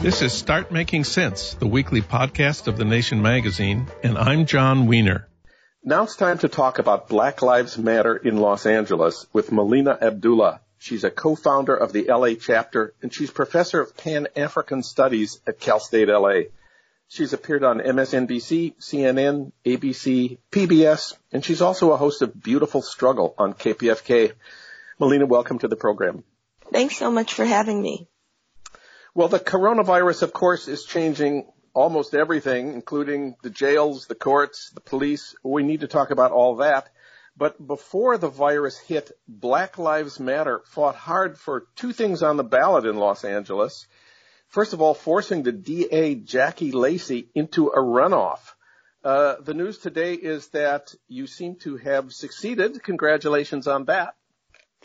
This is Start Making Sense, the weekly podcast of The Nation magazine, and I'm Jon Wiener. Now it's time to talk about Black Lives Matter in Los Angeles with Melina Abdullah. She's a co-founder of the LA chapter and she's professor of Pan-African Studies at Cal State LA. She's appeared on MSNBC, CNN, ABC, PBS, and she's also a host of Beautiful Struggle on KPFK. Melina, welcome to the program. Thanks so much for having me. Well, the coronavirus, of course, is changing almost everything, including the jails, the courts, the police. We need to talk about all that. But before the virus hit, Black Lives Matter fought hard for two things on the ballot in Los Angeles. First of all, forcing the DA Jackie Lacey into a runoff. Uh, the news today is that you seem to have succeeded. Congratulations on that.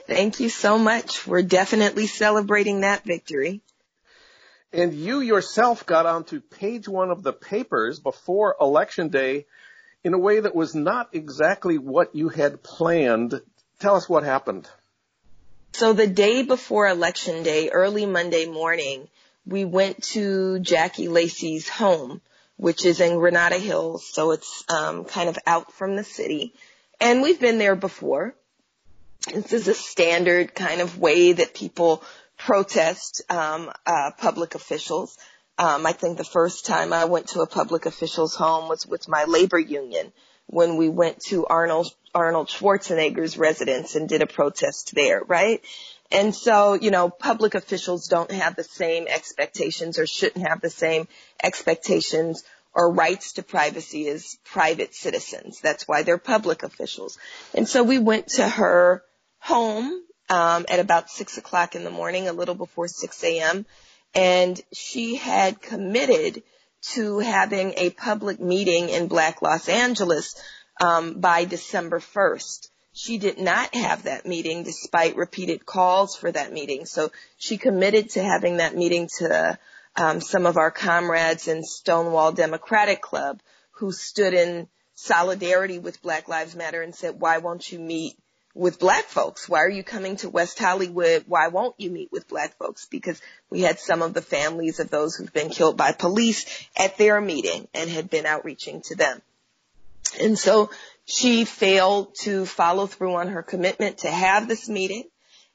Thank you so much. We're definitely celebrating that victory. And you yourself got onto page one of the papers before election day in a way that was not exactly what you had planned. Tell us what happened. So the day before election day, early Monday morning, we went to Jackie Lacey's home, which is in Granada Hills. So it's um, kind of out from the city. And we've been there before. This is a standard kind of way that people protest um, uh, public officials. Um, I think the first time I went to a public official's home was with my labor union when we went to Arnold Arnold Schwarzenegger's residence and did a protest there, right? And so, you know, public officials don't have the same expectations or shouldn't have the same expectations or rights to privacy as private citizens. That's why they're public officials. And so we went to her home um, at about six o'clock in the morning, a little before 6 a.m. And she had committed to having a public meeting in Black Los Angeles um, by December 1st. She did not have that meeting despite repeated calls for that meeting. So she committed to having that meeting to um, some of our comrades in Stonewall Democratic Club who stood in solidarity with Black Lives Matter and said, why won't you meet with black folks. Why are you coming to West Hollywood? Why won't you meet with black folks? Because we had some of the families of those who've been killed by police at their meeting and had been outreaching to them. And so she failed to follow through on her commitment to have this meeting.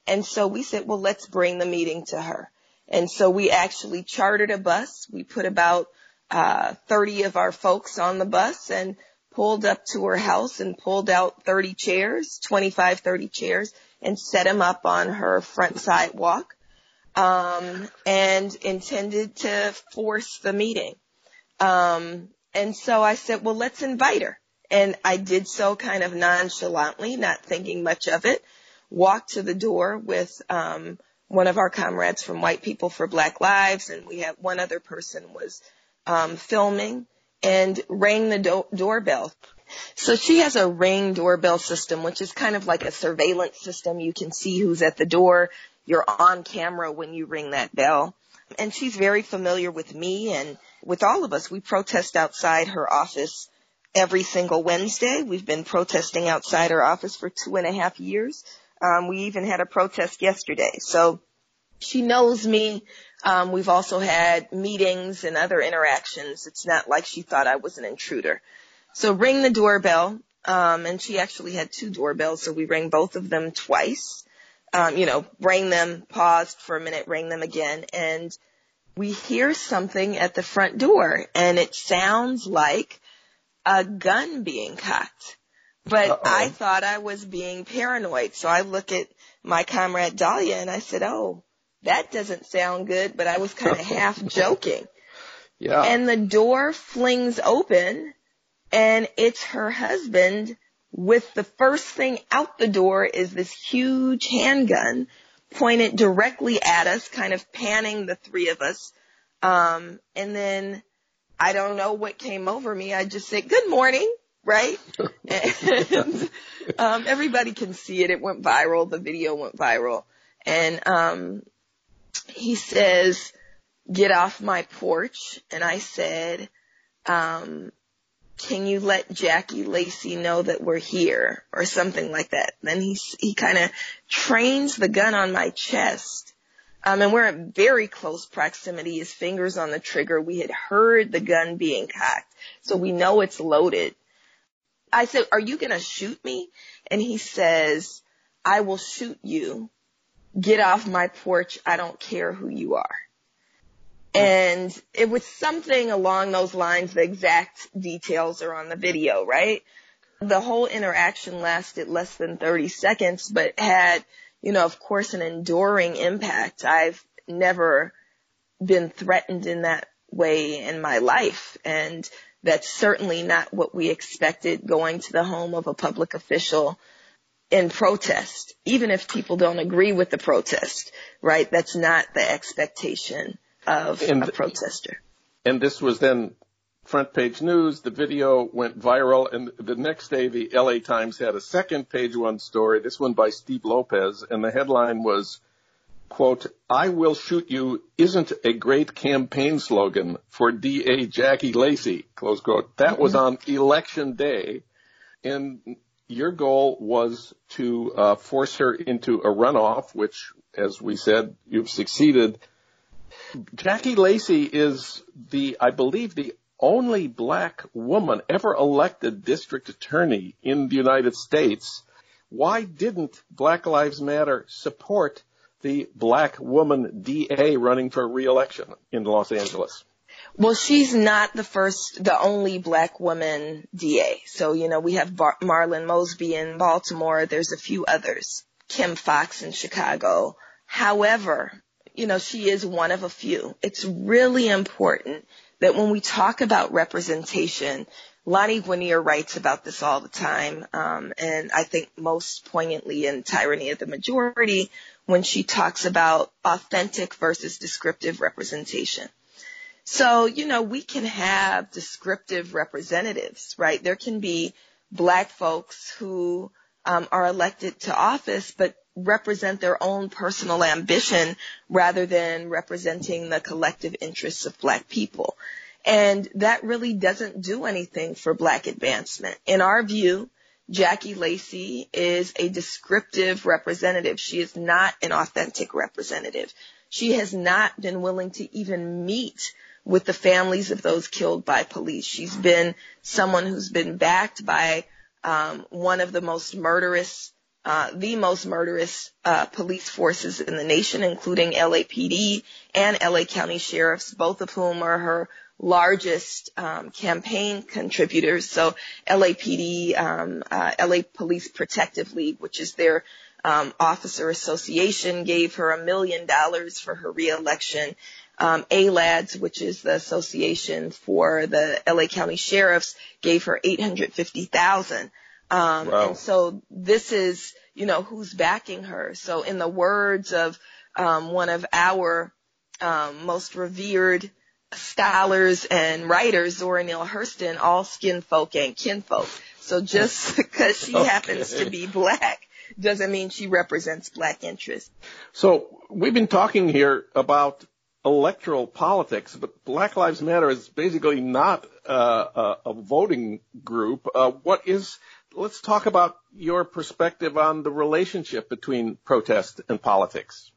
And so we said, well, let's bring the meeting to her. And so we actually chartered a bus. We put about uh, 30 of our folks on the bus and pulled up to her house and pulled out 30 chairs, 25, 30 chairs, and set them up on her front sidewalk, um, and intended to force the meeting. Um, and so I said, well, let's invite her. And I did so kind of nonchalantly, not thinking much of it, walked to the door with, um, one of our comrades from White People for Black Lives, and we had one other person was, um, filming and rang the do- doorbell. So she has a ring doorbell system, which is kind of like a surveillance system. You can see who's at the door. You're on camera when you ring that bell. And she's very familiar with me and with all of us. We protest outside her office every single Wednesday. We've been protesting outside her office for two and a half years. Um, we even had a protest yesterday. So she knows me. Um, we've also had meetings and other interactions. It's not like she thought I was an intruder. So ring the doorbell Um, and she actually had two doorbells, so we rang both of them twice. Um, you know, rang them, paused for a minute, rang them again, and we hear something at the front door, and it sounds like a gun being cocked. But Uh-oh. I thought I was being paranoid, so I look at my comrade Dahlia and I said, "Oh, that doesn't sound good," but I was kind of half joking. Yeah. And the door flings open and it's her husband with the first thing out the door is this huge handgun pointed directly at us, kind of panning the three of us. Um, and then I don't know what came over me. I just said, good morning, right? and, um, everybody can see it. It went viral. The video went viral. And, um, he says, get off my porch. And I said, um, can you let Jackie Lacey know that we're here or something like that. Then he, he kind of trains the gun on my chest. Um, and we're at very close proximity, his fingers on the trigger. We had heard the gun being cocked, so we know it's loaded. I said, are you going to shoot me? And he says, I will shoot you. Get off my porch. I don't care who you are. And it was something along those lines. The exact details are on the video, right? The whole interaction lasted less than 30 seconds, but had, you know, of course, an enduring impact. I've never been threatened in that way in my life. And that's certainly not what we expected going to the home of a public official in protest, even if people don't agree with the protest, right? That's not the expectation of and, a protester. And this was then front page news. The video went viral, and the next day, the LA Times had a second page one story. This one by Steve Lopez, and the headline was, "quote I will shoot you isn't a great campaign slogan for DA Jackie Lacey." Close quote. That mm-hmm. was on election day, and your goal was to uh, force her into a runoff, which, as we said, you've succeeded. Jackie Lacey is the, I believe, the only black woman ever elected district attorney in the United States. Why didn't Black Lives Matter support the black woman DA running for reelection in Los Angeles? Well, she's not the first, the only black woman DA. So, you know, we have Bar- Marilyn Mosby in Baltimore. There's a few others. Kim Foxx in Chicago. However, you know, she is one of a few. It's really important that when we talk about representation, Lani Guinier writes about this all the time, um, and I think most poignantly in Tyranny of the Majority when she talks about authentic versus descriptive representation. So, you know, we can have descriptive representatives, right? There can be black folks who um, are elected to office, but represent their own personal ambition rather than representing the collective interests of black people. And that really doesn't do anything for black advancement. In our view, Jackie Lacey is a descriptive representative. She is not an authentic representative. She has not been willing to even meet with the families of those killed by police. She's been someone who's been backed by um, one of the most murderous uh, the most murderous uh, police forces in the nation, including LAPD and LA County sheriffs, both of whom are her largest um, campaign contributors. So LAPD, um, uh, LA Police Protective League, which is their um, officer association, gave her a million dollars for her reelection. Um, ALADS, which is the association for the LA County sheriffs, gave her 850,000. Um, wow. and so this is, you know, who's backing her. So in the words of, um, one of our, um, most revered scholars and writers, Zora Neale Hurston, all skin folk and kinfolk. So just because she okay. happens to be black doesn't mean she represents black interests. So we've been talking here about electoral politics, but Black Lives Matter is basically not uh, a, voting group. Uh, what is let's talk about your perspective on the relationship between protest and politics.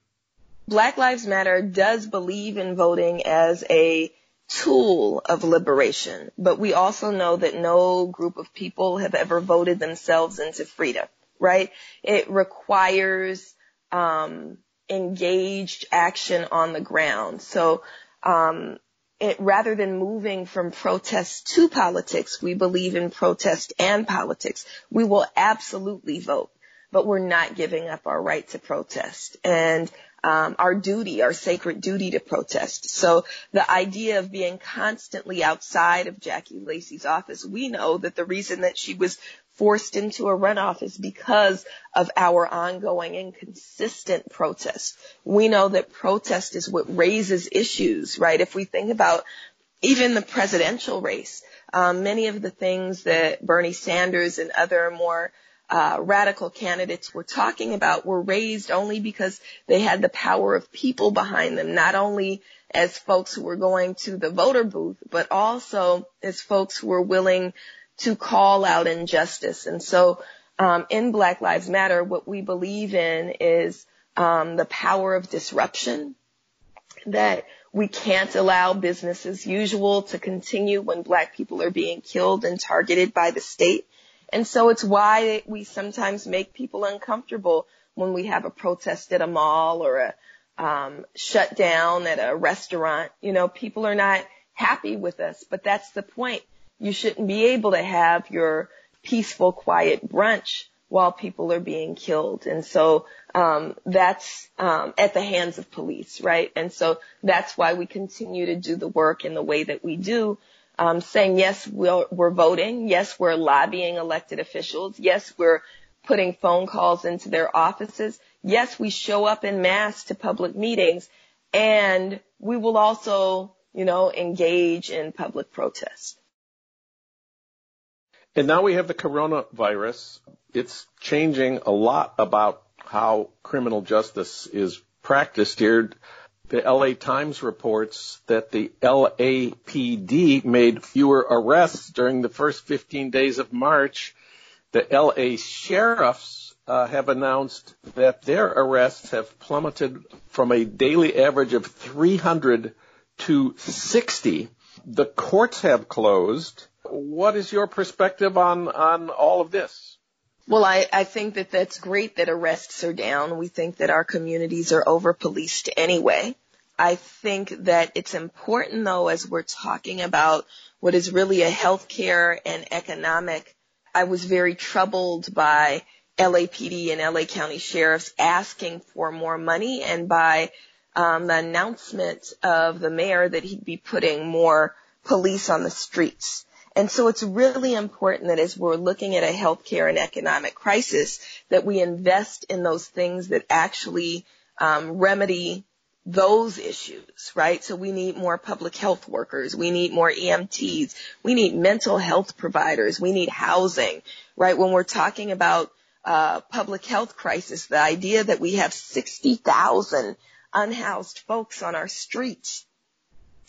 Black Lives Matter does believe in voting as a tool of liberation, but we also know that no group of people have ever voted themselves into freedom, right? It requires um, engaged action on the ground. So um, it, rather than moving from protest to politics, we believe in protest and politics. We will absolutely vote, but we're not giving up our right to protest. And um, our duty, our sacred duty to protest. So the idea of being constantly outside of Jackie Lacey's office, we know that the reason that she was forced into a runoff is because of our ongoing and consistent protest. We know that protest is what raises issues, right? If we think about even the presidential race, um, many of the things that Bernie Sanders and other more uh, radical candidates were talking about were raised only because they had the power of people behind them, not only as folks who were going to the voter booth, but also as folks who were willing to call out injustice. And so um, in Black Lives Matter, what we believe in is um, the power of disruption, that we can't allow business as usual to continue when black people are being killed and targeted by the state. And so it's why we sometimes make people uncomfortable when we have a protest at a mall or a um, shutdown at a restaurant. You know, people are not happy with us, but that's the point. You shouldn't be able to have your peaceful, quiet brunch while people are being killed. And so um, that's um, at the hands of police, right? And so that's why we continue to do the work in the way that we do um, saying yes, we're, we're voting. Yes, we're lobbying elected officials. Yes, we're putting phone calls into their offices. Yes, we show up in mass to public meetings and we will also, you know, engage in public protest. And now we have the coronavirus. It's changing a lot about how criminal justice is practiced here the LA Times reports that the LAPD made fewer arrests during the first 15 days of March. The LA sheriffs uh, have announced that their arrests have plummeted from a daily average of 300 to 60. The courts have closed. What is your perspective on, on all of this? Well, I, I think that that's great that arrests are down. We think that our communities are over policed anyway. I think that it's important though, as we're talking about what is really a healthcare and economic, I was very troubled by LAPD and LA County sheriffs asking for more money and by um, the announcement of the mayor that he'd be putting more police on the streets. And so it's really important that as we're looking at a healthcare and economic crisis, that we invest in those things that actually um, remedy those issues, right? So we need more public health workers. We need more EMTs. We need mental health providers. We need housing, right? When we're talking about uh, public health crisis, the idea that we have 60,000 unhoused folks on our streets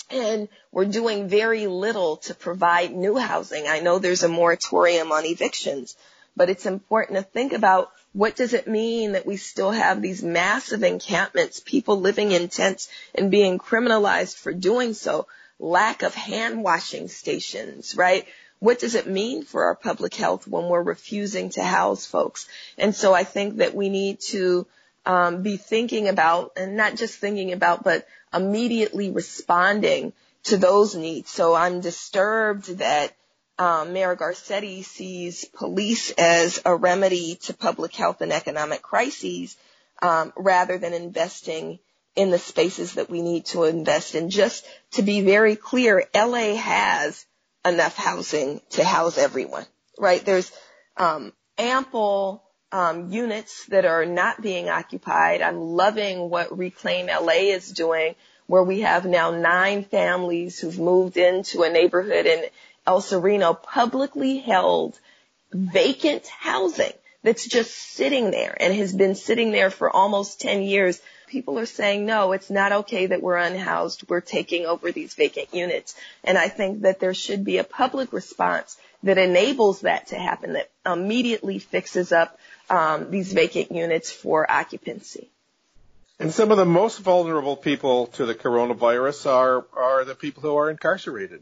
and we're doing very little to provide new housing. I know there's a moratorium on evictions, but it's important to think about what does it mean that we still have these massive encampments, people living in tents and being criminalized for doing so? Lack of hand washing stations, right? What does it mean for our public health when we're refusing to house folks? And so I think that we need to um, be thinking about, and not just thinking about, but immediately responding to those needs. So I'm disturbed that um, Mayor Garcetti sees police as a remedy to public health and economic crises um, rather than investing in the spaces that we need to invest in. Just to be very clear, LA has enough housing to house everyone, right? There's um, ample um, units that are not being occupied. I'm loving what Reclaim LA is doing, where we have now nine families who've moved into a neighborhood in El Sereno publicly held vacant housing that's just sitting there and has been sitting there for almost 10 years. People are saying, no, it's not okay that we're unhoused. We're taking over these vacant units. And I think that there should be a public response that enables that to happen, that immediately fixes up um, these vacant units for occupancy. And some of the most vulnerable people to the coronavirus are, are the people who are incarcerated.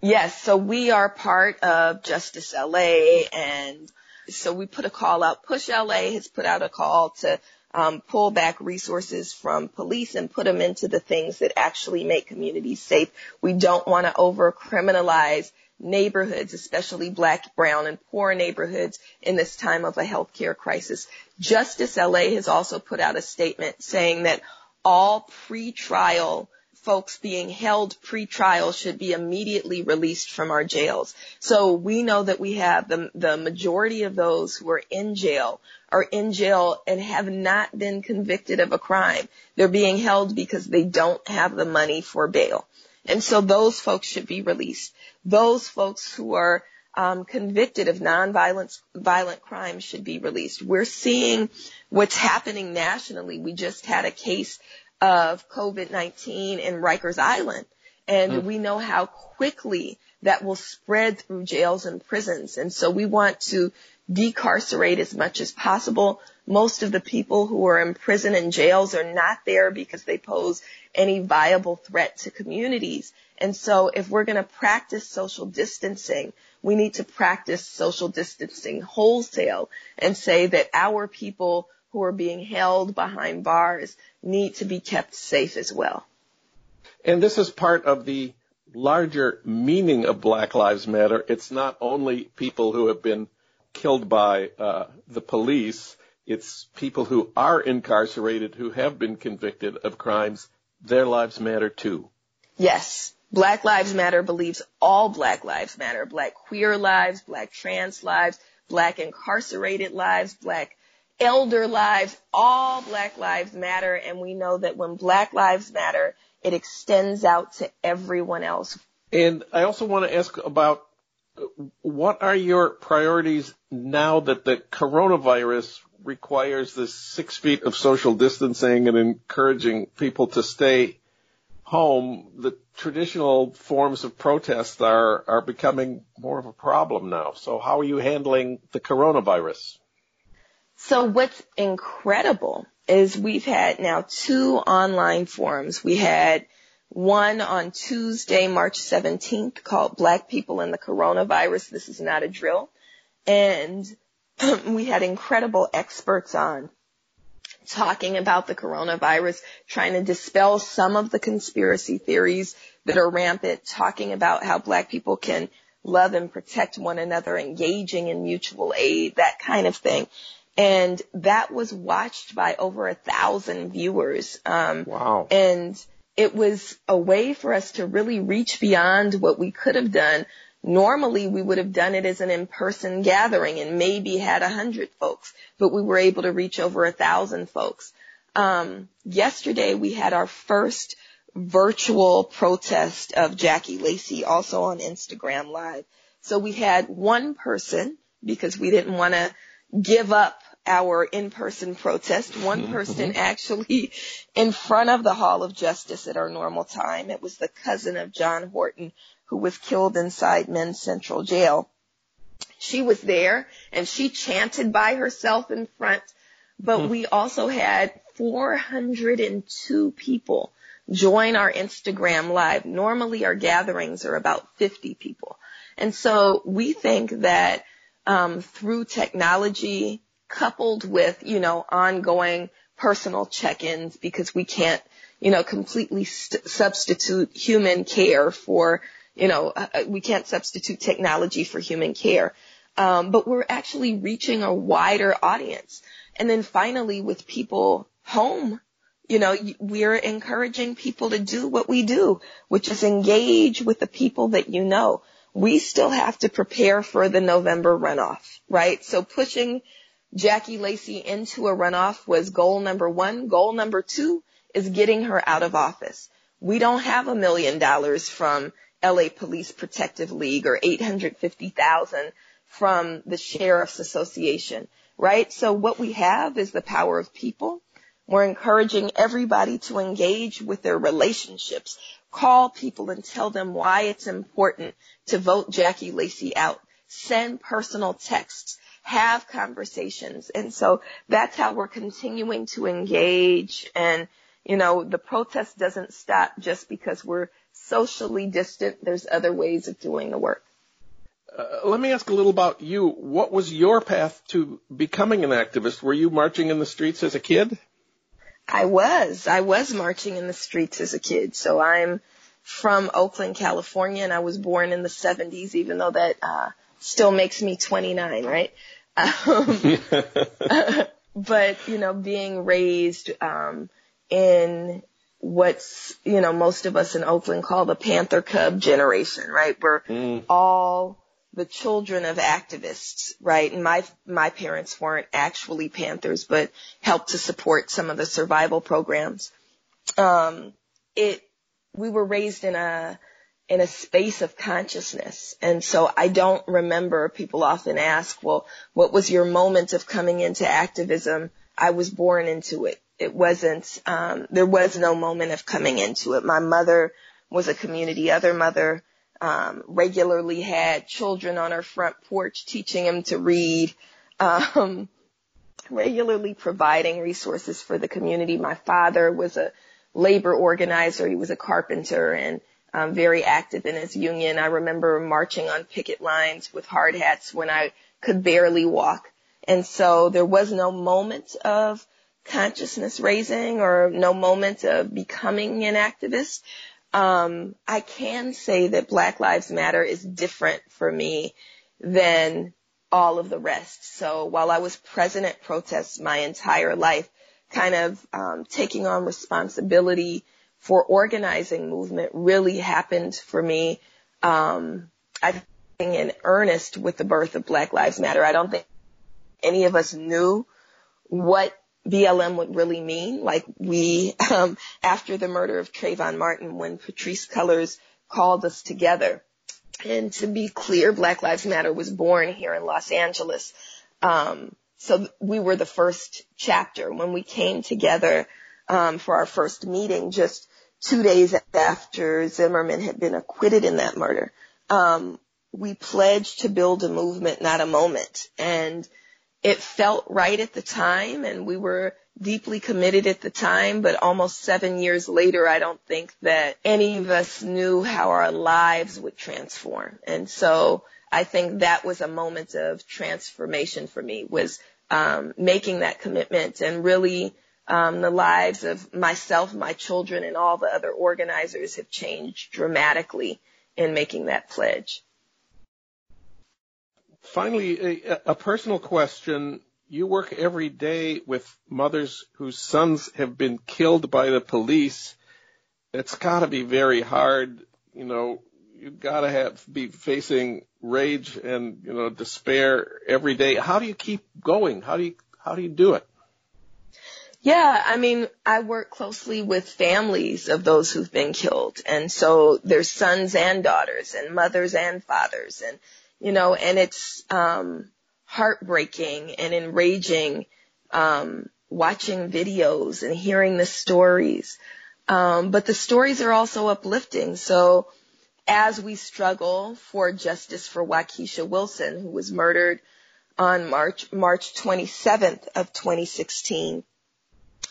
Yes, so we are part of Justice LA and so we put a call out. Push LA has put out a call to um, pull back resources from police and put them into the things that actually make communities safe. We don't want to over criminalize neighborhoods, especially black, brown, and poor neighborhoods in this time of a healthcare crisis. Justice LA has also put out a statement saying that all pretrial folks being held pre-trial should be immediately released from our jails. So we know that we have the, the majority of those who are in jail are in jail and have not been convicted of a crime. They're being held because they don't have the money for bail. And so those folks should be released. Those folks who are um, convicted of nonviolent violent crimes should be released. We're seeing what's happening nationally. We just had a case of COVID-19 in Rikers Island. And mm. we know how quickly that will spread through jails and prisons. And so we want to decarcerate as much as possible. Most of the people who are in prison and jails are not there because they pose any viable threat to communities. And so if we're going to practice social distancing, we need to practice social distancing wholesale and say that our people who are being held behind bars need to be kept safe as well. And this is part of the larger meaning of Black Lives Matter. It's not only people who have been killed by uh, the police, it's people who are incarcerated who have been convicted of crimes. Their lives matter too. Yes. Black Lives Matter believes all Black Lives Matter. Black queer lives, Black trans lives, Black incarcerated lives, Black elder lives, all black lives matter. And we know that when black lives matter, it extends out to everyone else. And I also want to ask about uh, what are your priorities now that the coronavirus requires this six feet of social distancing and encouraging people to stay home? The traditional forms of protest are, are becoming more of a problem now. So how are you handling the coronavirus? So what's incredible is we've had now two online forums. We had one on Tuesday, March 17th called Black People and the Coronavirus. This is not a drill. And we had incredible experts on talking about the coronavirus, trying to dispel some of the conspiracy theories that are rampant, talking about how black people can love and protect one another, engaging in mutual aid, that kind of thing and that was watched by over a thousand viewers. Um, wow. And it was a way for us to really reach beyond what we could have done. Normally we would have done it as an in-person gathering and maybe had a hundred folks, but we were able to reach over a thousand folks. Um, yesterday we had our first virtual protest of Jackie Lacey also on Instagram live. So we had one person because we didn't want to give up our in-person protest. One mm-hmm. person actually in front of the Hall of Justice at our normal time. It was the cousin of John Horton who was killed inside Men's Central Jail. She was there and she chanted by herself in front, but mm. we also had 402 people join our Instagram live. Normally our gatherings are about 50 people. And so we think that um, through technology coupled with, you know, ongoing personal check-ins because we can't, you know, completely st- substitute human care for, you know, uh, uh, we can't substitute technology for human care. Um, but we're actually reaching a wider audience. And then finally with people home, you know, we're encouraging people to do what we do, which is engage with the people that you know we still have to prepare for the November runoff, right? So pushing Jackie Lacey into a runoff was goal number one. Goal number two is getting her out of office. We don't have a million dollars from LA Police Protective League or 850,000 from the Sheriff's Association, right? So what we have is the power of people. We're encouraging everybody to engage with their relationships, call people and tell them why it's important to vote Jackie Lacey out. Send personal texts. have conversations. And so that's how we're continuing to engage. And, you know, the protest doesn't stop just because we're socially distant. There's other ways of doing the work. Uh, let me ask a little about you. What was your path to becoming an activist? Were you marching in the streets as a kid? I was. I was marching in the streets as a kid. So I'm from Oakland, California, and I was born in the 70s, even though that uh, still makes me 29, right? Um, but, you know, being raised um, in what's, you know, most of us in Oakland call the Panther Cub generation, right? We're mm. all the children of activists, right? And my my parents weren't actually Panthers, but helped to support some of the survival programs. Um, it we were raised in a in a space of consciousness, and so I don't remember. People often ask, "Well, what was your moment of coming into activism?" I was born into it. It wasn't. Um, there was no moment of coming into it. My mother was a community other mother um, regularly had children on her front porch teaching them to read, um, regularly providing resources for the community. My father was a labor organizer. He was a carpenter and um, very active in his union. I remember marching on picket lines with hard hats when I could barely walk. And so there was no moment of consciousness raising or no moment of becoming an activist um, I can say that Black Lives Matter is different for me than all of the rest. So while I was present at protests my entire life, kind of um, taking on responsibility for organizing movement really happened for me. Um, I think in earnest with the birth of Black Lives Matter. I don't think any of us knew what BLM would really mean. Like we, um, after the murder of Trayvon Martin, when Patrisse Cullors called us together. And to be clear, Black Lives Matter was born here in Los Angeles. Um, so we were the first chapter when we came together um, for our first meeting just two days after Zimmerman had been acquitted in that murder. Um, we pledged to build a movement, not a moment. And it felt right at the time and we were deeply committed at the time, but almost seven years later, I don't think that any of us knew how our lives would transform. And so I think that was a moment of transformation for me was um, making that commitment and really um, the lives of myself, my children, and all the other organizers have changed dramatically in making that pledge finally, a, a personal question. You work every day with mothers whose sons have been killed by the police. It's got to be very hard. You know, you've got to have be facing rage and you know despair every day. How do you keep going? How do you how do you do it? Yeah, I mean, I work closely with families of those who've been killed. And so there's sons and daughters and mothers and fathers. And you know, and it's um, heartbreaking and enraging um, watching videos and hearing the stories. Um, but the stories are also uplifting. So as we struggle for justice for Wakiesha Wilson, who was murdered on March March 27th of 2016,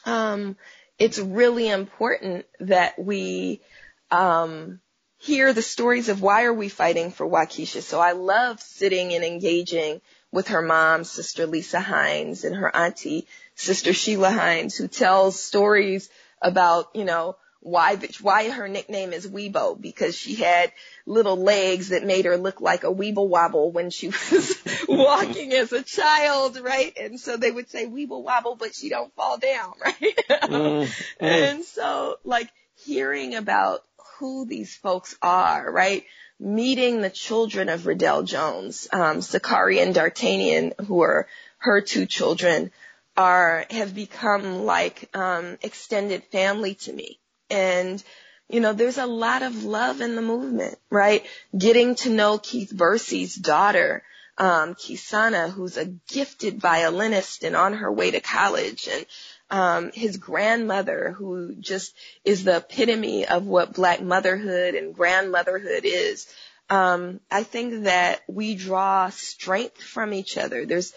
um, it's really important that we um, hear the stories of why are we fighting for Wakiesha. So I love sitting and engaging with her mom, Sister Lisa Hines, and her auntie, Sister Sheila Hines, who tells stories about, you know, why why her nickname is Weebo because she had little legs that made her look like a weeble wobble when she was walking as a child, right? And so they would say weeble wobble, but she don't fall down, right? mm, mm. And so like hearing about who these folks are, right? Meeting the children of Redel Jones, um, Sakari and D'Artagnan, who are her two children, are have become like um, extended family to me. And you know, there's a lot of love in the movement, right? Getting to know Keith Bursey's daughter, um, Kisana, who's a gifted violinist and on her way to college, and um, his grandmother, who just is the epitome of what black motherhood and grandmotherhood is. Um, I think that we draw strength from each other. There's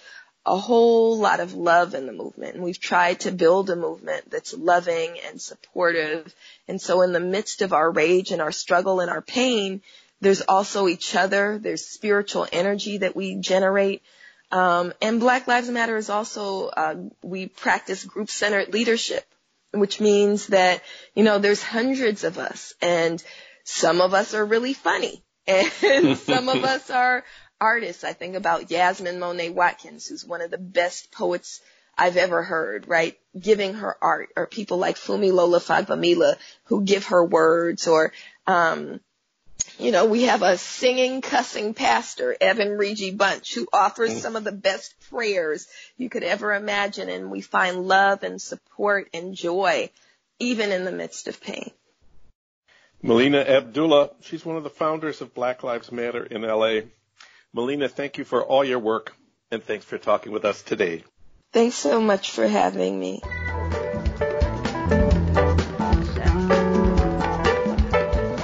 a whole lot of love in the movement and we've tried to build a movement that's loving and supportive. And so in the midst of our rage and our struggle and our pain, there's also each other. There's spiritual energy that we generate. Um, and Black Lives Matter is also, uh, we practice group centered leadership, which means that, you know, there's hundreds of us and some of us are really funny and some of us are artists. I think about Yasmin Monet Watkins, who's one of the best poets I've ever heard, right? Giving her art, or people like Funmilola Fagbamila who give her words, or um, you know, we have a singing, cussing pastor, Evan Regi Bunch, who offers mm. some of the best prayers you could ever imagine, and we find love and support and joy even in the midst of pain. Melina Abdullah, she's one of the founders of Black Lives Matter in LA. Melina, thank you for all your work and thanks for talking with us today. Thanks so much for having me.